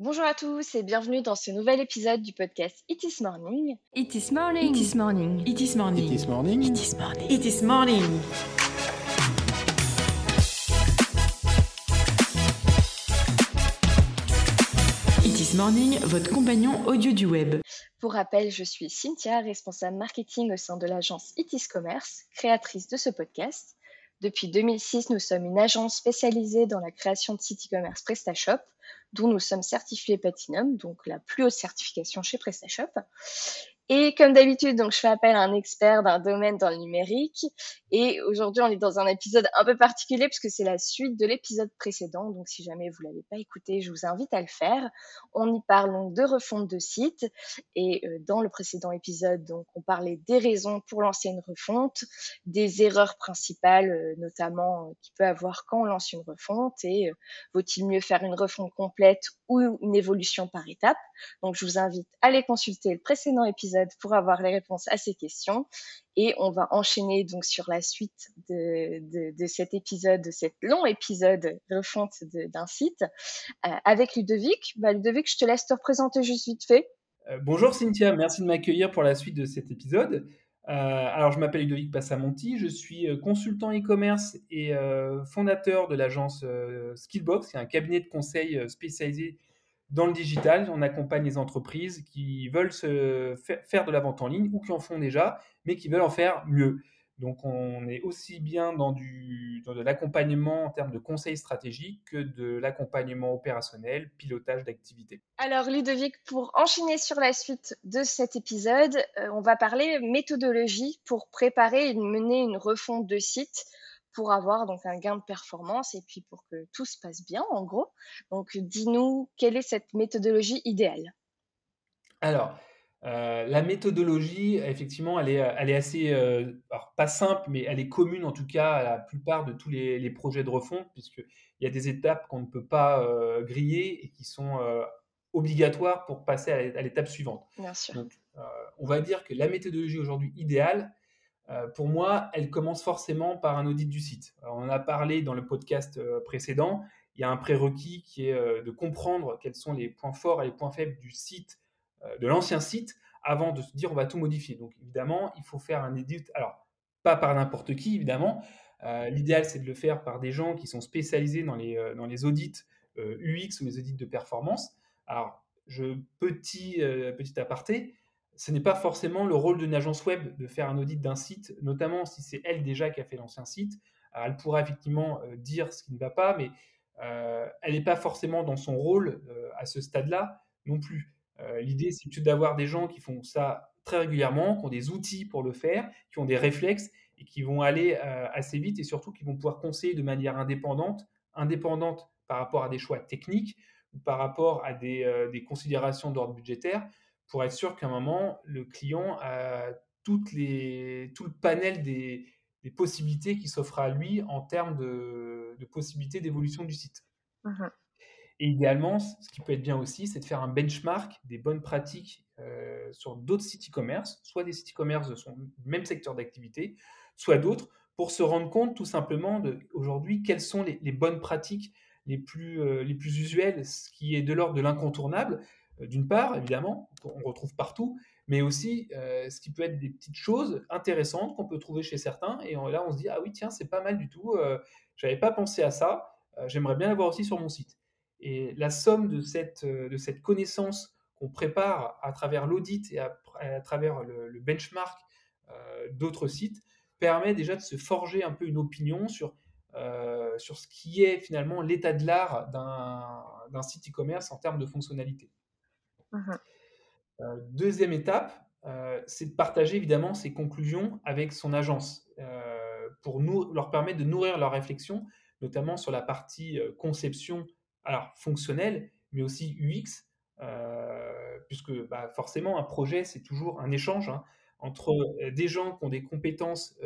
Bonjour à tous et bienvenue dans ce nouvel épisode du podcast It is Morning. It is morning. It is morning. It is morning. It is morning. It is morning. It is morning. It is morning, votre compagnon audio du web. Pour rappel, je suis Cynthia, responsable marketing au sein de l'agence It is Commerce, créatrice de ce podcast. Depuis 2006, nous sommes une agence spécialisée dans la création de sites e-commerce PrestaShop, dont nous sommes certifiés Platinum, donc la plus haute certification chez PrestaShop. Et comme d'habitude, donc je fais appel à un expert d'un domaine dans le numérique. Et aujourd'hui, on est dans un épisode un peu particulier puisque c'est la suite de l'épisode précédent. Donc si jamais vous l'avez pas écouté, je vous invite à le faire. On y parle donc de refonte de site. Et euh, dans le précédent épisode, donc on parlait des raisons pour lancer une refonte, des erreurs principales, euh, notamment euh, qu'il peut avoir quand on lance une refonte. Et euh, vaut-il mieux faire une refonte complète ou une évolution par étape Donc je vous invite à aller consulter le précédent épisode pour avoir les réponses à ces questions. Et on va enchaîner donc sur la suite de, de, cet épisode, de cet long épisode refonte d'un site euh, avec Ludovic. Bah, Ludovic, je te laisse te représenter juste vite fait. Euh, bonjour Cynthia, merci de m'accueillir pour la suite de cet épisode. Euh, alors je m'appelle Ludovic Passamonti, je suis consultant e-commerce et fondateur de l'agence Skillbox, qui est un cabinet de conseil spécialisé dans le digital. On accompagne les entreprises qui veulent se fa- faire de la vente en ligne ou qui en font déjà, mais qui veulent en faire mieux. Donc on est aussi bien dans, de l'accompagnement en termes de conseil stratégique que de l'accompagnement opérationnel, pilotage d'activité. Alors Ludovic, pour enchaîner sur la suite de cet épisode, euh, on va parler méthodologie pour préparer et mener une refonte de site pour avoir donc un gain de performance et puis pour que tout se passe bien en gros. Donc dis-nous quelle est cette méthodologie idéale? Alors, euh, la méthodologie, effectivement, elle est, elle est assez, euh, alors pas simple, mais elle est commune en tout cas à la plupart de tous les, les projets de refonte, puisqu'il y a des étapes qu'on ne peut pas euh, griller et qui sont obligatoires pour passer à l'é- à l'étape suivante. Bien sûr. Donc, on va dire que la méthodologie aujourd'hui idéale, pour moi, elle commence forcément par un audit du site. On en a parlé dans le podcast euh, précédent. Il y a un prérequis qui est euh, de comprendre quels sont les points forts et les points faibles du site, euh, de l'ancien site, avant de se dire on va tout modifier. Donc, évidemment, il faut faire un audit. Alors, pas par n'importe qui, évidemment. Euh, L'idéal, c'est de le faire par des gens qui sont spécialisés dans les, euh, audits euh, UX ou les audits de performance. Alors, je, petit, euh, petit aparté, ce n'est pas forcément le rôle d'une agence web de faire un audit d'un site, notamment si c'est elle déjà qui a fait l'ancien site. Elle pourra effectivement euh, dire ce qui ne va pas, mais euh, elle n'est pas forcément dans son rôle euh, à ce stade-là non plus. L'idée, c'est plutôt d'avoir des gens qui font ça très régulièrement, qui ont des outils pour le faire, qui ont des réflexes et qui vont aller assez vite et surtout qui vont pouvoir conseiller de manière indépendante, indépendante par rapport à des choix techniques ou par rapport à des, des considérations d'ordre budgétaire pour être sûr qu'à un moment, le client a toutes les, tout le panel des, des possibilités qui s'offrent à lui en termes de, de possibilités d'évolution du site. Et idéalement, ce qui peut être bien aussi, c'est de faire un benchmark des bonnes pratiques euh, sur d'autres sites e-commerce, soit des sites e-commerce de son même secteur d'activité, soit d'autres, pour se rendre compte tout simplement de aujourd'hui quelles sont les, les bonnes pratiques les plus, euh, les plus usuelles, ce qui est de l'ordre de l'incontournable, d'une part, évidemment, qu'on retrouve partout, mais aussi euh, ce qui peut être des petites choses intéressantes qu'on peut trouver chez certains. Et là, on se dit, ah oui, tiens, c'est pas mal du tout, euh, j'avais pas pensé à ça, euh, j'aimerais bien l'avoir aussi sur mon site. Et la somme de cette, euh, connaissance qu'on prépare à travers l'audit et à, travers le, benchmark euh, d'autres sites permet déjà de se forger un peu une opinion sur, euh, sur ce qui est finalement l'état de l'art d'un d'un site e-commerce en termes de fonctionnalité. Mhm. Euh, deuxième étape, euh, c'est de partager évidemment ses conclusions avec son agence euh, pour nous, leur permettre de nourrir leur réflexion, notamment sur la partie conception alors, fonctionnelle, mais aussi UX, puisque bah, forcément un projet, c'est toujours un échange hein, entre euh, des gens qui ont des compétences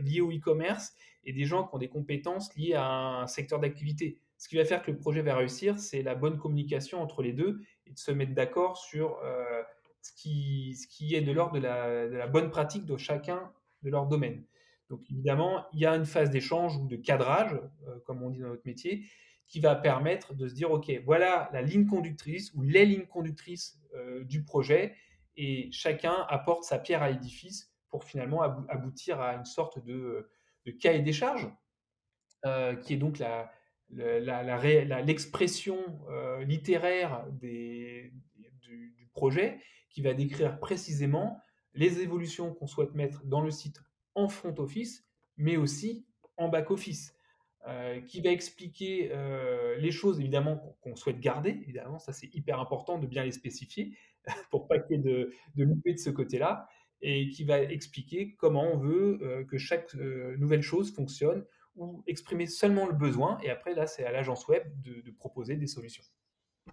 liées au e-commerce et des gens qui ont des compétences liées à un secteur d'activité. Ce qui va faire que le projet va réussir, c'est la bonne communication entre les deux et de se mettre d'accord sur euh, ce, qui, est de l'ordre de la, bonne pratique de chacun de leur domaine. Donc évidemment, il y a une phase d'échange ou de cadrage, euh, comme on dit dans notre métier, qui va permettre de se dire, OK, voilà la ligne conductrice ou les lignes conductrices euh, du projet, et chacun apporte sa pierre à l'édifice pour finalement aboutir à une sorte de, cahier des charges, qui est donc la, l'expression euh, littéraire du, projet, qui va décrire précisément les évolutions qu'on souhaite mettre dans le site en front office, mais aussi en back office. Euh, qui va expliquer euh, les choses évidemment qu'on souhaite garder. Évidemment, ça c'est hyper important de bien les spécifier pour pas qu'il y ait de, de loupé de ce côté-là, et qui va expliquer comment on veut que chaque nouvelle chose fonctionne ou exprimer seulement le besoin. Et après, là, c'est à l'agence web de, de, proposer des solutions.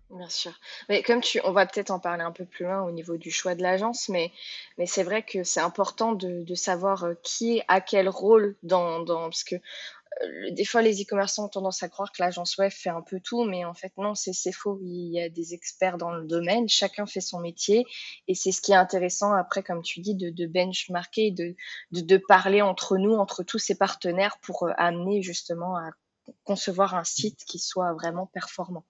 Bien sûr. Mais comme tu, on va peut-être en parler un peu plus loin au niveau du choix de l'agence, mais, mais c'est vrai que c'est important de, de, savoir qui a quel rôle dans, dans parce que des fois, les e-commerçants ont tendance à croire que l'agence web fait un peu tout, mais en fait, non, c'est faux. Il y a des experts dans le domaine, chacun fait son métier, et c'est ce qui est intéressant après, comme tu dis, de, benchmarker, de, parler entre nous, entre tous ces partenaires, pour euh, amener justement à concevoir un site qui soit vraiment performant.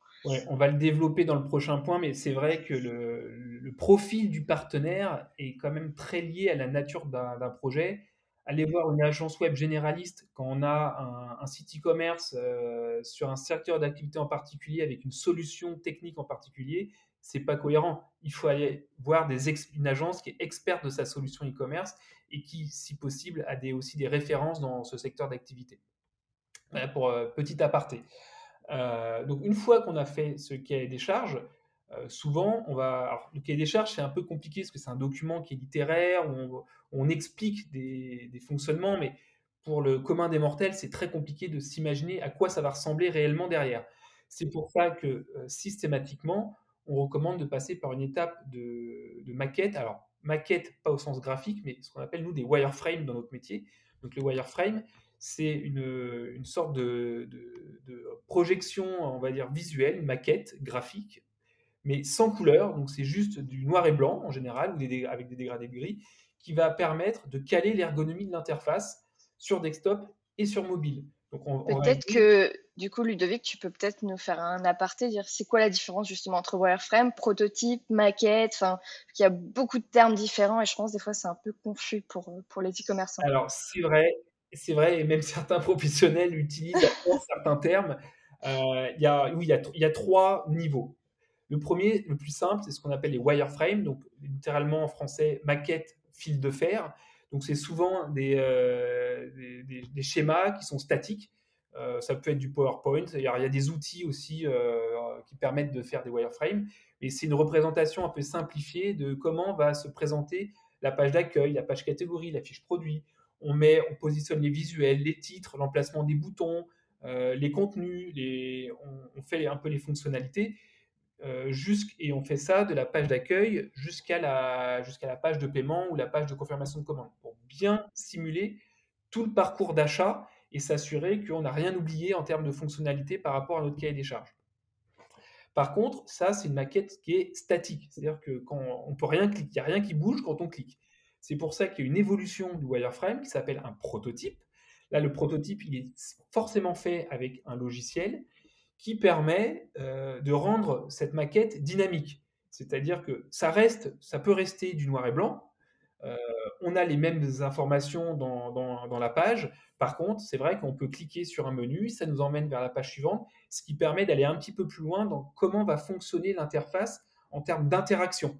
On va le développer dans le prochain point, mais c'est vrai que le, profil du partenaire est quand même très lié à la nature d'un projet aller voir une agence web généraliste quand on a un, site e-commerce euh, sur un secteur d'activité en particulier avec une solution technique en particulier, c'est pas cohérent. Il faut aller voir des une agence qui est experte de sa solution e-commerce et qui, si possible, a des, aussi des références dans ce secteur d'activité. Voilà pour euh, petit aparté. Euh, donc une fois qu'on a fait ce cahier des charges, euh, souvent, on va. Le cahier des charges, c'est un peu compliqué parce que c'est un document qui est littéraire, où on, explique des, fonctionnements, mais pour le commun des mortels, c'est très compliqué de s'imaginer à quoi ça va ressembler réellement derrière. C'est pour ça que euh, systématiquement, on recommande de passer par une étape de, maquette. Alors, maquette, pas au sens graphique, mais ce qu'on appelle, nous, des wireframes dans notre métier. Donc, le wireframe, c'est une, sorte de, de, projection, on va dire, visuelle, maquette graphique mais sans couleur. Donc c'est juste du noir et blanc en général, ou des, avec des dégradés gris, qui va permettre de caler l'ergonomie de l'interface sur desktop et sur mobile. Peut-être que, du coup, Ludovic, tu peux peut-être nous faire un aparté, dire c'est quoi la différence justement entre wireframe, prototype, maquette, enfin, il y a beaucoup de termes différents et je pense des fois c'est un peu confus pour, pour les e-commerçants. Alors, c'est vrai, c'est vrai, et même certains professionnels utilisent certains termes. Euh, il y a, oui, il y, a, il y a trois niveaux. Le premier, le plus simple, c'est ce qu'on appelle les wireframes, donc littéralement en français maquette fil de fer. Donc c'est souvent des, euh, schémas qui sont statiques. Euh, ça peut être du PowerPoint. Il y a, des outils aussi euh, qui permettent de faire des wireframes. Et c'est une représentation un peu simplifiée de comment va se présenter la page d'accueil, la page catégorie, la fiche produit. On met, on positionne les visuels, les titres, l'emplacement des boutons, les contenus, on, fait un peu les fonctionnalités. Euh, et on fait ça de la page d'accueil jusqu'à la, la page de paiement ou la page de confirmation de commande pour bien simuler tout le parcours d'achat et s'assurer qu'on n'a rien oublié en termes de fonctionnalité par rapport à notre cahier des charges. Par contre, ça, c'est une maquette qui est statique, c'est-à-dire que quand on peut rien cliquer, il n'y a rien qui bouge quand on clique. C'est pour ça qu'il y a une évolution du wireframe qui s'appelle un prototype. Là, le prototype, il est forcément fait avec un logiciel qui permet euh, de rendre cette maquette dynamique. C'est-à-dire que ça reste, ça peut rester du noir et blanc. Euh, on a les mêmes informations dans, la page. Par contre, c'est vrai qu'on peut cliquer sur un menu, ça nous emmène vers la page suivante, ce qui permet d'aller un petit peu plus loin dans comment va fonctionner l'interface en termes d'interaction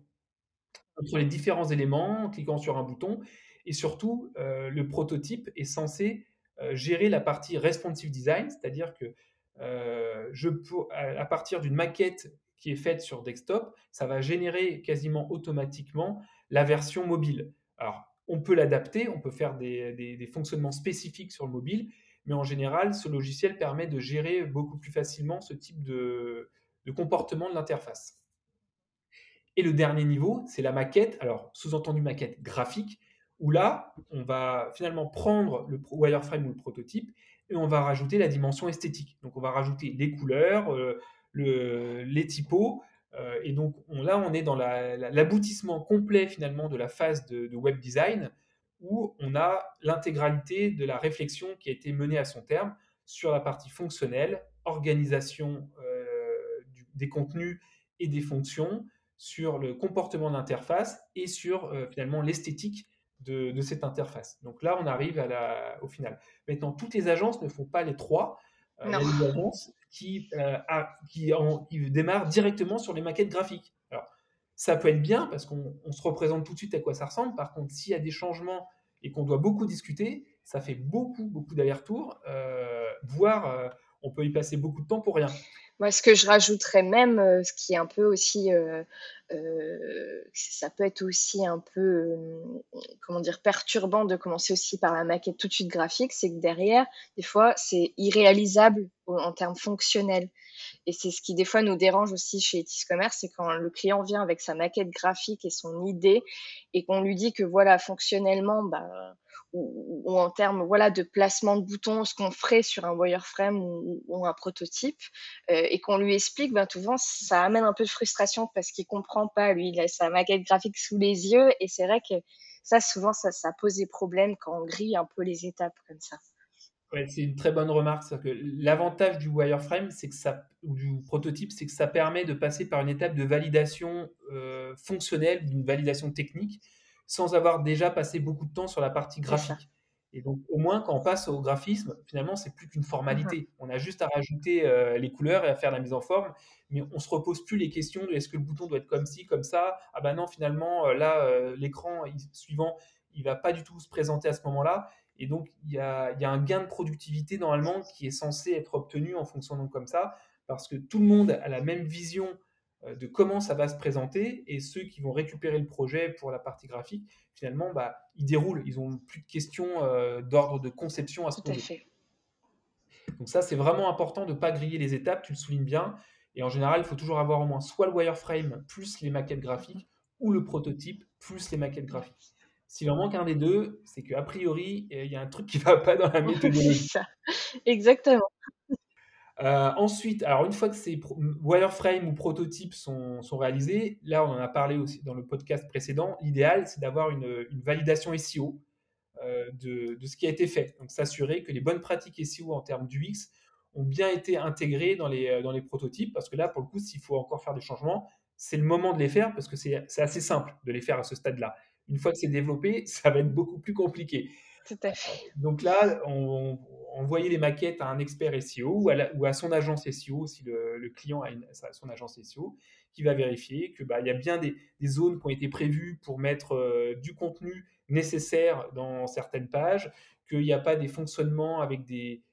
entre les différents éléments, en cliquant sur un bouton. Et surtout, euh, le prototype est censé gérer la partie responsive design, c'est-à-dire que euh, je à partir d'une maquette qui est faite sur desktop, ça va générer quasiment automatiquement la version mobile. Alors, on peut l'adapter, on peut faire des, fonctionnements spécifiques sur le mobile, mais en général, ce logiciel permet de gérer beaucoup plus facilement ce type de, de comportement de l'interface. Et le dernier niveau, c'est la maquette, alors sous-entendu maquette graphique, où là, on va finalement prendre le wireframe ou le prototype et on va rajouter la dimension esthétique. Donc on va rajouter les couleurs, euh, le, les typos, euh, et donc on, là on est dans l'aboutissement complet finalement de la phase de, web design où on a l'intégralité de la réflexion qui a été menée à son terme sur la partie fonctionnelle organisation des contenus et des fonctions, sur le comportement d'interface et sur finalement l'esthétique de, cette interface. Donc là, on arrive à la, au final. Maintenant, toutes les agences ne font pas les trois. Euh, il y a des agences qui, euh, qui, démarrent directement sur les maquettes graphiques. Alors, ça peut être bien parce qu'on se représente tout de suite à quoi ça ressemble. Par contre, s'il y a des changements et qu'on doit beaucoup discuter, ça fait beaucoup, beaucoup d'allers-retours, euh, voire on peut y passer beaucoup de temps pour rien. Moi, ce que je rajouterais même, ce qui est un peu aussi, euh, euh, ça peut être aussi un peu, comment dire, perturbant de commencer aussi par la maquette tout de suite graphique, c'est que derrière, des fois, c'est irréalisable en termes fonctionnels. Et c'est ce qui, des fois, nous dérange aussi chez Etis Commerce, c'est quand le client vient avec sa maquette graphique et son idée, et qu'on lui dit que, voilà, fonctionnellement, bah, ou, en termes voilà de placement de boutons, ce qu'on ferait sur un wireframe ou, ou un prototype, euh, et qu'on lui explique, ben souvent ça amène un peu de frustration parce qu'il comprend pas, lui il a sa maquette graphique sous les yeux, et c'est vrai que ça souvent ça, ça pose des problèmes quand on grille un peu les étapes comme ça. Ouais, c'est une très bonne remarque. Que l'avantage du wireframe, c'est que ça, ou du prototype, c'est que ça permet de passer par une étape de validation euh, fonctionnelle, d'une validation technique, sans avoir déjà passé beaucoup de temps sur la partie graphique. Et donc, au moins, quand on passe au graphisme, finalement, c'est plus qu'une formalité. Mmh on a juste à rajouter euh, les couleurs et à faire la mise en forme, mais on se repose plus les questions de est-ce que le bouton doit être comme ci, comme ça? Ah ben non, finalement, euh, là, euh, l'écran suivant, il va pas du tout se présenter à ce moment-là. Et donc, il y a, y a, un gain de productivité normalement qui est censé être obtenu en fonctionnant comme ça, parce que tout le monde a la même vision euh, de comment ça va se présenter et ceux qui vont récupérer le projet pour la partie graphique, finalement, bah, ils déroulent. Ils n'ont plus de questions euh, d'ordre de conception à Tout à fait. Donc ça, c'est vraiment important de ne pas griller les étapes, tu le soulignes bien. Et en général, il faut toujours avoir au moins soit le wireframe plus les maquettes graphiques ou le prototype plus les maquettes graphiques. S'il en manque un des deux, c'est qu'a priori, il y a un truc qui ne va pas dans la méthodologie. Exactement. Euh, ensuite, alors une fois que ces wireframe ou prototypes sont, réalisés, là on en a parlé aussi dans le podcast précédent, l'idéal c'est d'avoir une, validation SEO euh, de, ce qui a été fait. Donc s'assurer que les bonnes pratiques SEO en termes d'UX ont bien été intégrées dans les, euh, dans les prototypes, parce que là pour le coup s'il faut encore faire des changements, c'est le moment de les faire parce que c'est assez simple de les faire à ce stade-là. Une fois que c'est développé, ça va être beaucoup plus compliqué. Tout à fait. Donc là, on, envoyer les maquettes à un expert SEO ou à, ou à son agence SEO si le, client a son agence SEO qui va vérifier que bah, il y a bien des, zones qui ont été prévues pour mettre euh, du contenu nécessaire dans certaines pages, qu'il n'y a pas des fonctionnements avec des,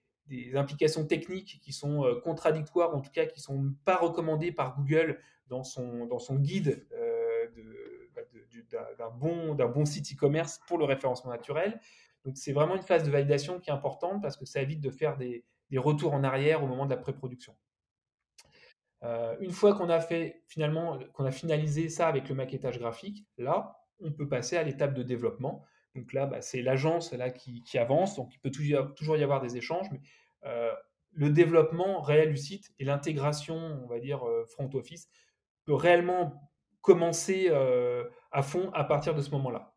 implications techniques qui sont euh, contradictoires, en tout cas qui ne sont pas recommandées par Google dans son, dans son guide euh, d'un bon, bon site e-commerce pour le référencement naturel. Donc c'est vraiment une phase de validation qui est importante parce que ça évite de faire des, retours en arrière au moment de la pré-production. Euh, une fois qu'on a fait finalement, qu'on a finalisé ça avec le maquettage graphique, là, on peut passer à l'étape de développement. Donc là, bah, c'est l'agence là qui, avance, donc il peut toujours y avoir des échanges, mais euh, le développement réel du site et l'intégration, on va dire euh, front office, peut réellement commencer à fond à partir de ce moment-là.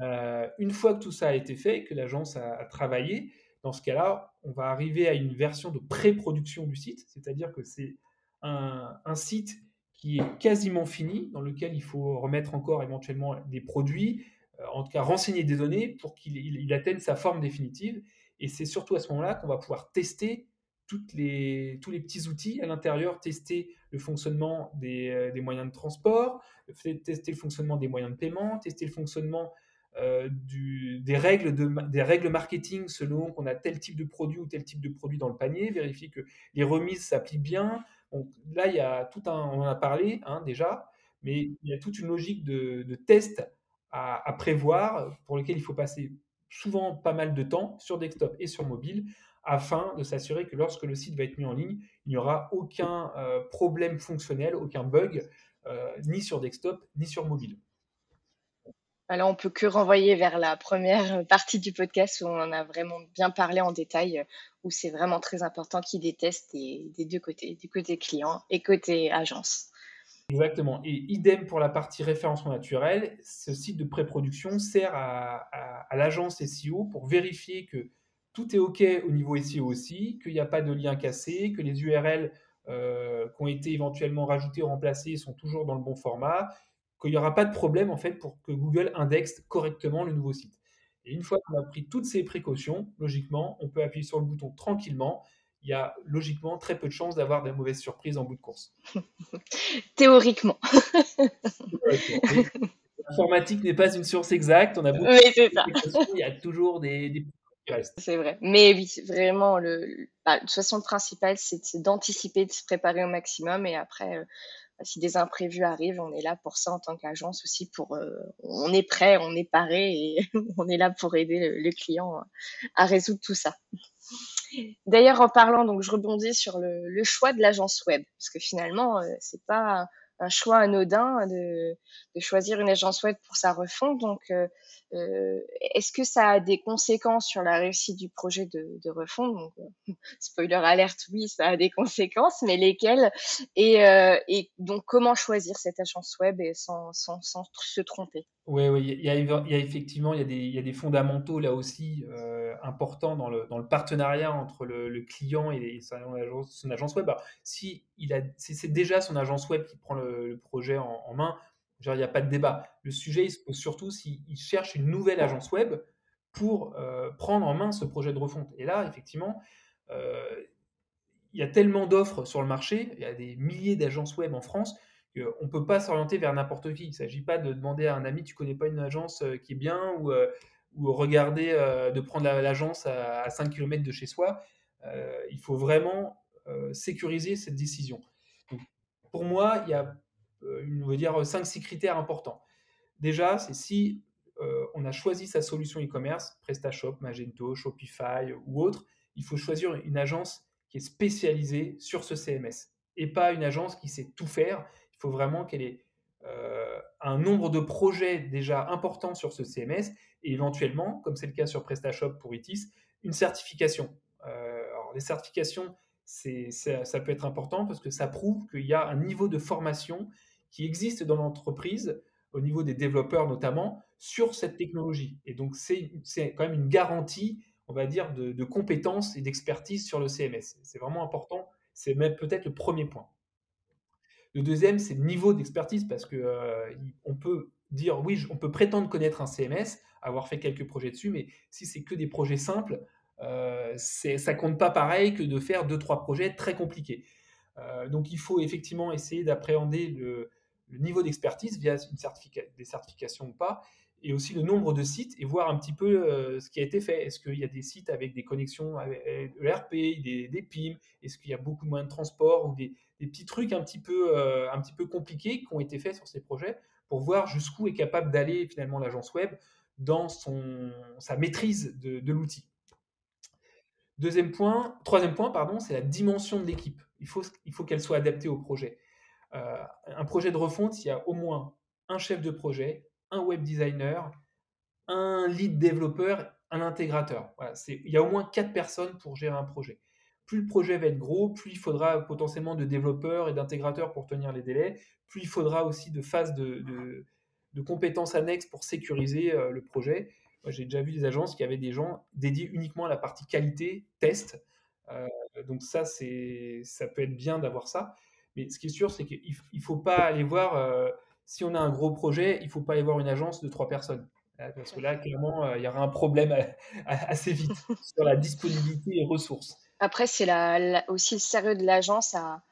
Euh, une fois que tout ça a été fait, que l'agence a, travaillé, dans ce cas-là, on va arriver à une version de pré-production du site, c'est-à-dire que c'est un, site qui est quasiment fini, dans lequel il faut remettre encore éventuellement des produits, euh, en tout cas renseigner des données pour qu'il atteigne sa forme définitive. Et c'est surtout à ce moment-là qu'on va pouvoir tester les, tous les petits outils à l'intérieur, tester le fonctionnement des, euh, des, moyens de transport, tester le fonctionnement des moyens de paiement, tester le fonctionnement euh, des, règles de, des règles marketing selon qu'on a tel type de produit ou tel type de produit dans le panier, vérifier que les remises s'appliquent bien. là, il y a tout un, on en a parlé hein, déjà, mais il y a toute une logique de, de test à, prévoir pour lequel il faut passer souvent pas mal de temps sur desktop et sur mobile afin de s'assurer que lorsque le site va être mis en ligne, il n'y aura aucun euh, problème fonctionnel, aucun bug, euh, ni sur desktop ni sur mobile. Là, on peut que renvoyer vers la première partie du podcast où on en a vraiment bien parlé en détail, où c'est vraiment très important qu'ils détestent des, des, deux côtés, du côté client et côté agence. Exactement. Et idem pour la partie référencement naturel, ce site de pré-production sert à, à, l'agence SEO pour vérifier que tout est OK au niveau SEO aussi, qu'il n'y a pas de lien cassé, que les URL euh, qui ont été éventuellement rajoutés ou remplacés sont toujours dans le bon format, qu'il n'y aura pas de problème en fait pour que Google indexe correctement le nouveau site. Et une fois qu'on a pris toutes ces précautions, logiquement, on peut appuyer sur le bouton tranquillement. Il y a logiquement très peu de chances d'avoir des mauvaises surprises en bout de course. Théoriquement. L'informatique n'est pas une source exacte. On a beaucoup oui, c'est ça. Il y a toujours des, des c'est vrai. Mais oui, vraiment, le, bah, de toute façon, le principal, c'est d'anticiper, de se préparer au maximum. Et après, euh, bah, si des imprévus arrivent, on est là pour ça en tant qu'agence aussi. Pour, euh, on est prêt, on est paré et on est là pour aider le, client à résoudre tout ça. D'ailleurs, en parlant, donc je rebondis sur le, choix de l'agence web, parce que finalement, euh, c'est pas un choix anodin de, choisir une agence web pour sa refonte. Donc, euh, euh, est-ce que ça a des conséquences sur la réussite du projet de, de refonte? Donc, euh, Spoiler alerte, oui, ça a des conséquences, mais lesquelles? Et, donc, comment choisir cette agence web sans, sans se tromper? Oui, oui, il y, a, effectivement il y a, des, fondamentaux là aussi euh, importants dans le, partenariat entre le, client et son agence, web. Si c'est déjà son agence web qui prend le, projet en, main, il n'y a pas de débat. Le sujet, il se pose surtout s'il cherche une nouvelle agence web pour euh, prendre en main ce projet de refonte. Et là, effectivement, euh, il y a tellement d'offres sur le marché, il y a des milliers d'agences web en France, qu'on ne peut pas s'orienter vers n'importe qui. Il ne s'agit pas de demander à un ami, tu connais pas une agence euh, qui est bien, ou, ou regarder, de prendre l'agence à, 5 km de chez soi. il faut vraiment sécuriser cette décision. pour moi, il y a euh, on veut dire 5-6 critères importants. Déjà, c'est si euh, on a choisi sa solution e-commerce, PrestaShop, Magento, Shopify ou autre, il faut choisir une agence qui est spécialisée sur ce CMS et pas une agence qui sait tout faire. Faut vraiment qu'elle ait euh, un nombre de projets déjà importants sur ce CMS et éventuellement, comme c'est le cas sur PrestaShop pour ITIS, une certification. alors, les certifications, ça, ça, peut être important parce que ça prouve qu'il y a un niveau de formation qui existe dans l'entreprise, au niveau des développeurs notamment, sur cette technologie. Et donc, c'est quand même une garantie, on va dire, de, de compétences et d'expertise sur le CMS. C'est vraiment important. C'est même peut-être le premier point. Le deuxième, c'est le niveau d'expertise, parce qu'on euh, on peut dire, oui, on peut prétendre connaître un CMS, avoir fait quelques projets dessus, mais si c'est que des projets simples, euh, ça compte pas pareil que de faire deux, trois projets très compliqués. Euh, donc il faut effectivement essayer d'appréhender le, le niveau d'expertise via une des certifications ou pas, et aussi le nombre de sites et voir un petit peu euh, ce qui a été fait. Est-ce qu'il y a des sites avec des connexions ERP, des, PIM? Est-ce qu'il y a beaucoup de moyens de transport ou des, petits trucs un petit, peu, euh, un petit peu compliqués qui ont été faits sur ces projets pour voir jusqu'où est capable d'aller finalement l'agence web dans son, sa maîtrise de, de l'outil? Deuxième point, troisième point, pardon, c'est la dimension de l'équipe. Il faut, il faut qu'elle soit adaptée au projet. Euh, un projet de refonte, il y a au moins un chef de projet, un web designer, un lead développeur, un intégrateur. Il y a au moins quatre personnes pour gérer un projet. Plus le projet va être gros, plus il faudra potentiellement de développeurs et d'intégrateurs pour tenir les délais, plus il faudra aussi de phases de, de, compétences annexes pour sécuriser euh, le projet. J'ai déjà vu des agences qui avaient des gens dédiés uniquement à la partie qualité, test. Euh, donc ça, ça peut être bien d'avoir ça. Mais ce qui est sûr, c'est qu'il ne faut pas aller voir, euh, si on a un gros projet, il ne faut pas aller voir une agence de trois personnes. Euh, parce que là, clairement, euh, il y aura un problème assez vite sur la disponibilité et ressources. Après, c'est aussi le sérieux de l'agence à,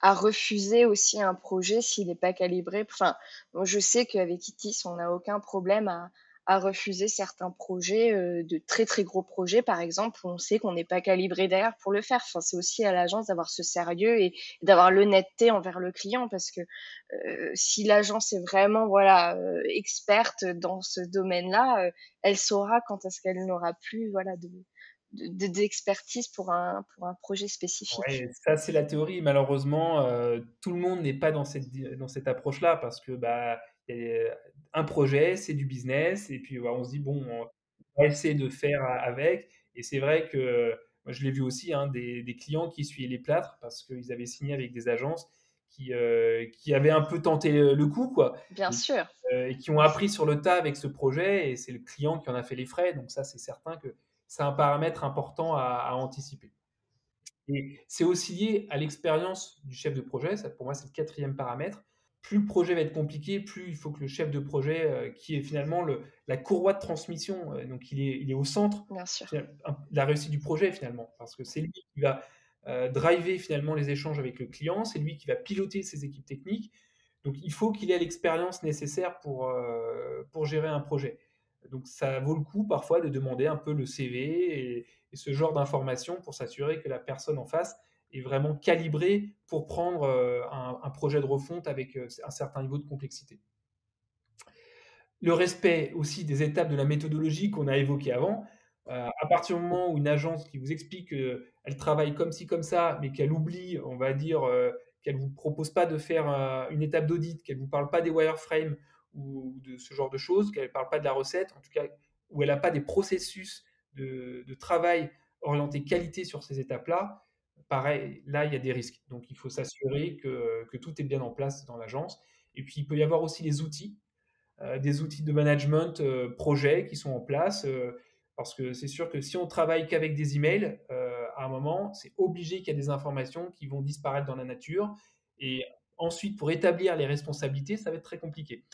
à, refuser aussi un projet s'il n'est pas calibré. Enfin, je sais qu'avec ITIS, on n'a aucun problème à, à refuser certains projets, euh, de très très gros projets par exemple, où on sait qu'on n'est pas calibré derrière pour le faire. Enfin, c'est aussi à l'agence d'avoir ce sérieux et, d'avoir l'honnêteté envers le client parce que euh, si l'agence est vraiment voilà euh, experte dans ce domaine-là, elle saura quand est-ce qu'elle n'aura plus voilà de d'expertise pour un, pour un projet spécifique. ça c'est la théorie. Malheureusement, tout le monde n'est pas dans cette, dans cette approche-là parce que bah, un projet, c'est du business, et puis on se dit, bon, on va essayer de faire avec. Et c'est vrai que moi, je l'ai vu aussi, hein, des, clients qui suivaient les plâtres parce qu'ils avaient signé avec des agences qui, euh, qui avaient un peu tenté le coup, quoi. Bien sûr. Euh, et qui ont appris sur le tas avec ce projet, et c'est le client qui en a fait les frais. Donc ça, c'est certain que c'est un paramètre important à, anticiper. Et c'est aussi lié à l'expérience du chef de projet. Ça, pour moi, c'est le quatrième paramètre. Plus le projet va être compliqué, plus il faut que le chef de projet, euh, qui est finalement le, la courroie de transmission, euh, donc il est, il est au centre de la réussite du projet finalement, parce que c'est lui qui va euh, driver finalement les échanges avec le client, c'est lui qui va piloter ses équipes techniques. Donc il faut qu'il ait l'expérience nécessaire pour, pour gérer un projet. Donc ça vaut le coup parfois de demander un peu le CV et, ce genre d'informations pour s'assurer que la personne en face est vraiment calibrée pour prendre euh, un, projet de refonte avec euh, un certain niveau de complexité. Le respect aussi des étapes de la méthodologie qu'on a évoquées avant. Euh, à partir du moment où une agence qui vous explique qu'elle travaille comme ci, comme ça, mais qu'elle oublie, on va dire, qu'elle ne vous propose pas de faire une étape d'audit, qu'elle ne vous parle pas des wireframes ou de ce genre de choses, qu'elle ne parle pas de la recette, en tout cas, où elle n'a pas des processus de, travail orientés qualité sur ces étapes-là, pareil, là, il y a des risques. Donc, il faut s'assurer que, tout est bien en place dans l'agence. Et puis, il peut y avoir aussi les outils, euh, des outils de management euh, projet qui sont en place. Euh, parce que c'est sûr que si on travaille qu'avec des emails, à un moment, c'est obligé qu'il y ait des informations qui vont disparaître dans la nature. Et ensuite, pour établir les responsabilités, ça va être très compliqué.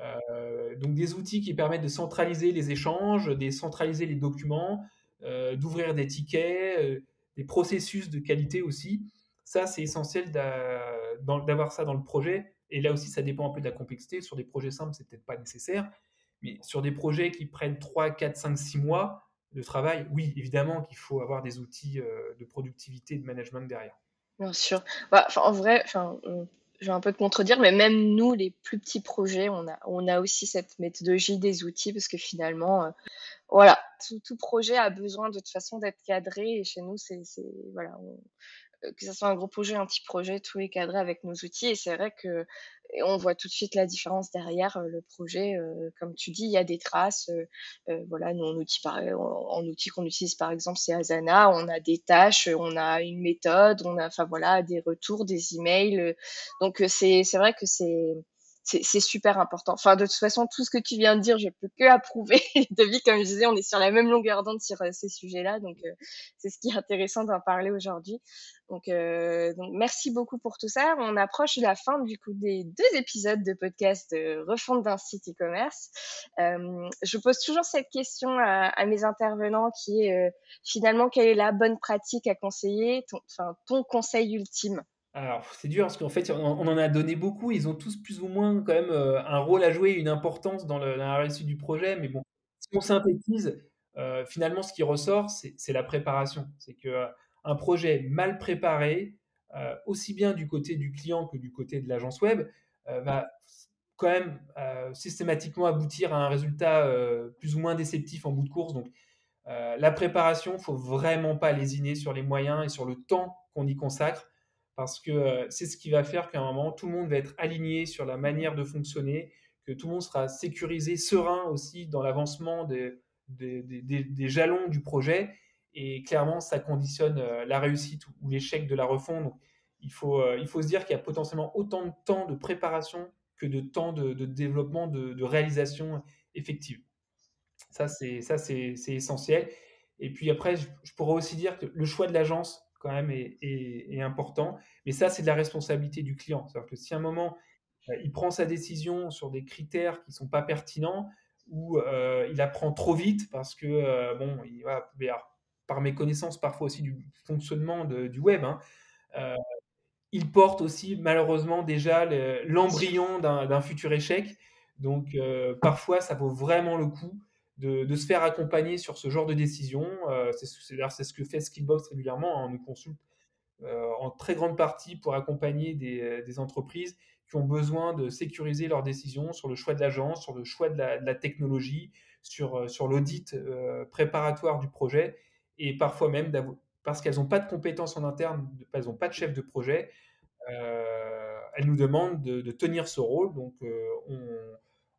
Euh, donc des outils qui permettent de centraliser les échanges, de centraliser les documents, euh, d'ouvrir des tickets, euh, des processus de qualité aussi. Ça, c'est essentiel d'avoir ça dans le projet. Et là aussi, ça dépend un peu de la complexité. Sur des projets simples, c'est peut-être pas nécessaire. Mais sur des projets qui prennent 3, 4, 5, 6 mois de travail, oui, évidemment qu'il faut avoir des outils de productivité et de management derrière. Bien sûr. Bah, en vrai, je vais un peu te contredire, mais même nous, les plus petits projets, on a, aussi cette méthodologie des outils parce que finalement, euh, voilà, tout, projet a besoin de toute façon d'être cadré et chez nous, c'est, voilà, que ce soit un gros projet, un petit projet, tout est cadré avec nos outils et c'est vrai que on voit tout de suite la différence derrière euh, le projet. Euh, comme tu dis, il y a des traces. Euh, voilà, nous, en en, outil qu'on utilise par exemple, c'est Asana. On a des tâches, on a une méthode, on a, voilà, des retours, des emails. Donc c'est c'est vrai que c'est c'est super important. Enfin, de toute façon, tout ce que tu viens de dire, je peux que approuver. David, comme je disais, on est sur la même longueur d'onde sur euh, ces sujets-là, donc euh, c'est ce qui est intéressant d'en parler aujourd'hui. Donc, euh, donc, merci beaucoup pour tout ça. On approche la fin du coup des deux épisodes de podcast de refonte d'un site e-commerce. Euh, je pose toujours cette question à, à mes intervenants, qui est finalement quelle est la bonne pratique à conseiller, ton, enfin ton conseil ultime? Alors, c'est dur parce qu'en fait, on, en a donné beaucoup. Ils ont tous plus ou moins quand même euh, un rôle à jouer, une importance dans, la réussite du projet. Mais bon, si on synthétise, euh, finalement, ce qui ressort, c'est la préparation. C'est que euh, projet mal préparé, aussi bien du côté du client que du côté de l'agence web, va quand même systématiquement aboutir à un résultat plus ou moins déceptif en bout de course. Donc, la préparation, il faut vraiment pas lésiner sur les moyens et sur le temps qu'on y consacre parce que euh, c'est ce qui va faire qu'à un moment, tout le monde va être aligné sur la manière de fonctionner, que tout le monde sera sécurisé, serein aussi dans l'avancement des, des, jalons du projet. Et clairement, ça conditionne euh, la réussite ou l'échec de la refonte. Donc, il faut, euh, il faut se dire qu'il y a potentiellement autant de temps de préparation que de temps de, développement, de, réalisation effective. Ça, c'est essentiel. Et puis après, je pourrais aussi dire que le choix de l'agence, quand même est, important. Mais ça, c'est de la responsabilité du client. C'est-à-dire que si à un moment, euh, il prend sa décision sur des critères qui ne sont pas pertinents, ou euh, il apprend trop vite parce que, euh, bon, il, par méconnaissance parfois aussi du fonctionnement du web, hein, il porte aussi malheureusement déjà l'embryon d'un futur échec. Donc parfois, ça vaut vraiment le coup de, se faire accompagner sur ce genre de décision. Euh, c'est ce que fait Skillbox régulièrement. Hein. on nous consulte euh, en très grande partie pour accompagner des, des, entreprises qui ont besoin de sécuriser leurs décisions sur le choix de l'agence, sur le choix de la, technologie, sur, euh, sur l'audit préparatoire du projet et parfois même parce qu'elles n'ont pas de compétences en interne, elles n'ont pas de chef de projet, elles nous demandent de, de, tenir ce rôle. Donc, on,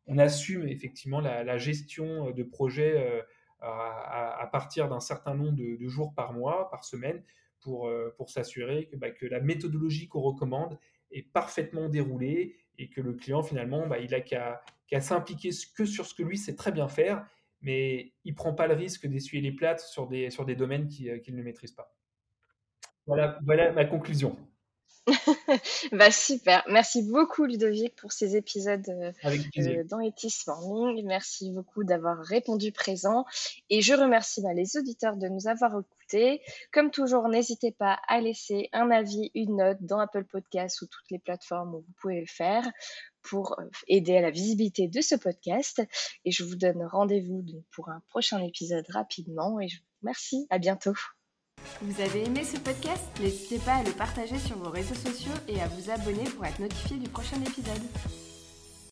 on assume effectivement la, gestion euh, de projet euh, à, partir d'un certain nombre de, jours par mois, par semaine, pour, euh, s'assurer que, bah, que, la méthodologie qu'on recommande est parfaitement déroulée et que le client finalement, bah, il a qu'à s'impliquer que sur ce que lui sait très bien faire, mais il ne prend pas le risque d'essuyer les plâtres sur des, sur des domaines qu'il ne maîtrise pas. Voilà ma conclusion. Bah super. Merci beaucoup Ludovic pour ces épisodes euh, euh, dans Etis Morning. Merci beaucoup d'avoir répondu présent. Et je remercie bah, les auditeurs de nous avoir écoutés. Comme toujours, n'hésitez pas à laisser un avis, une note dans Apple Podcasts ou toutes les plateformes où vous pouvez le faire pour euh, aider à la visibilité de ce podcast. Et je vous donne rendez-vous pour un prochain épisode rapidement. Et je vous remercie. À bientôt. Vous avez aimé ce podcast? N'hésitez pas à le partager sur vos réseaux sociaux et à vous abonner pour être notifié du prochain épisode.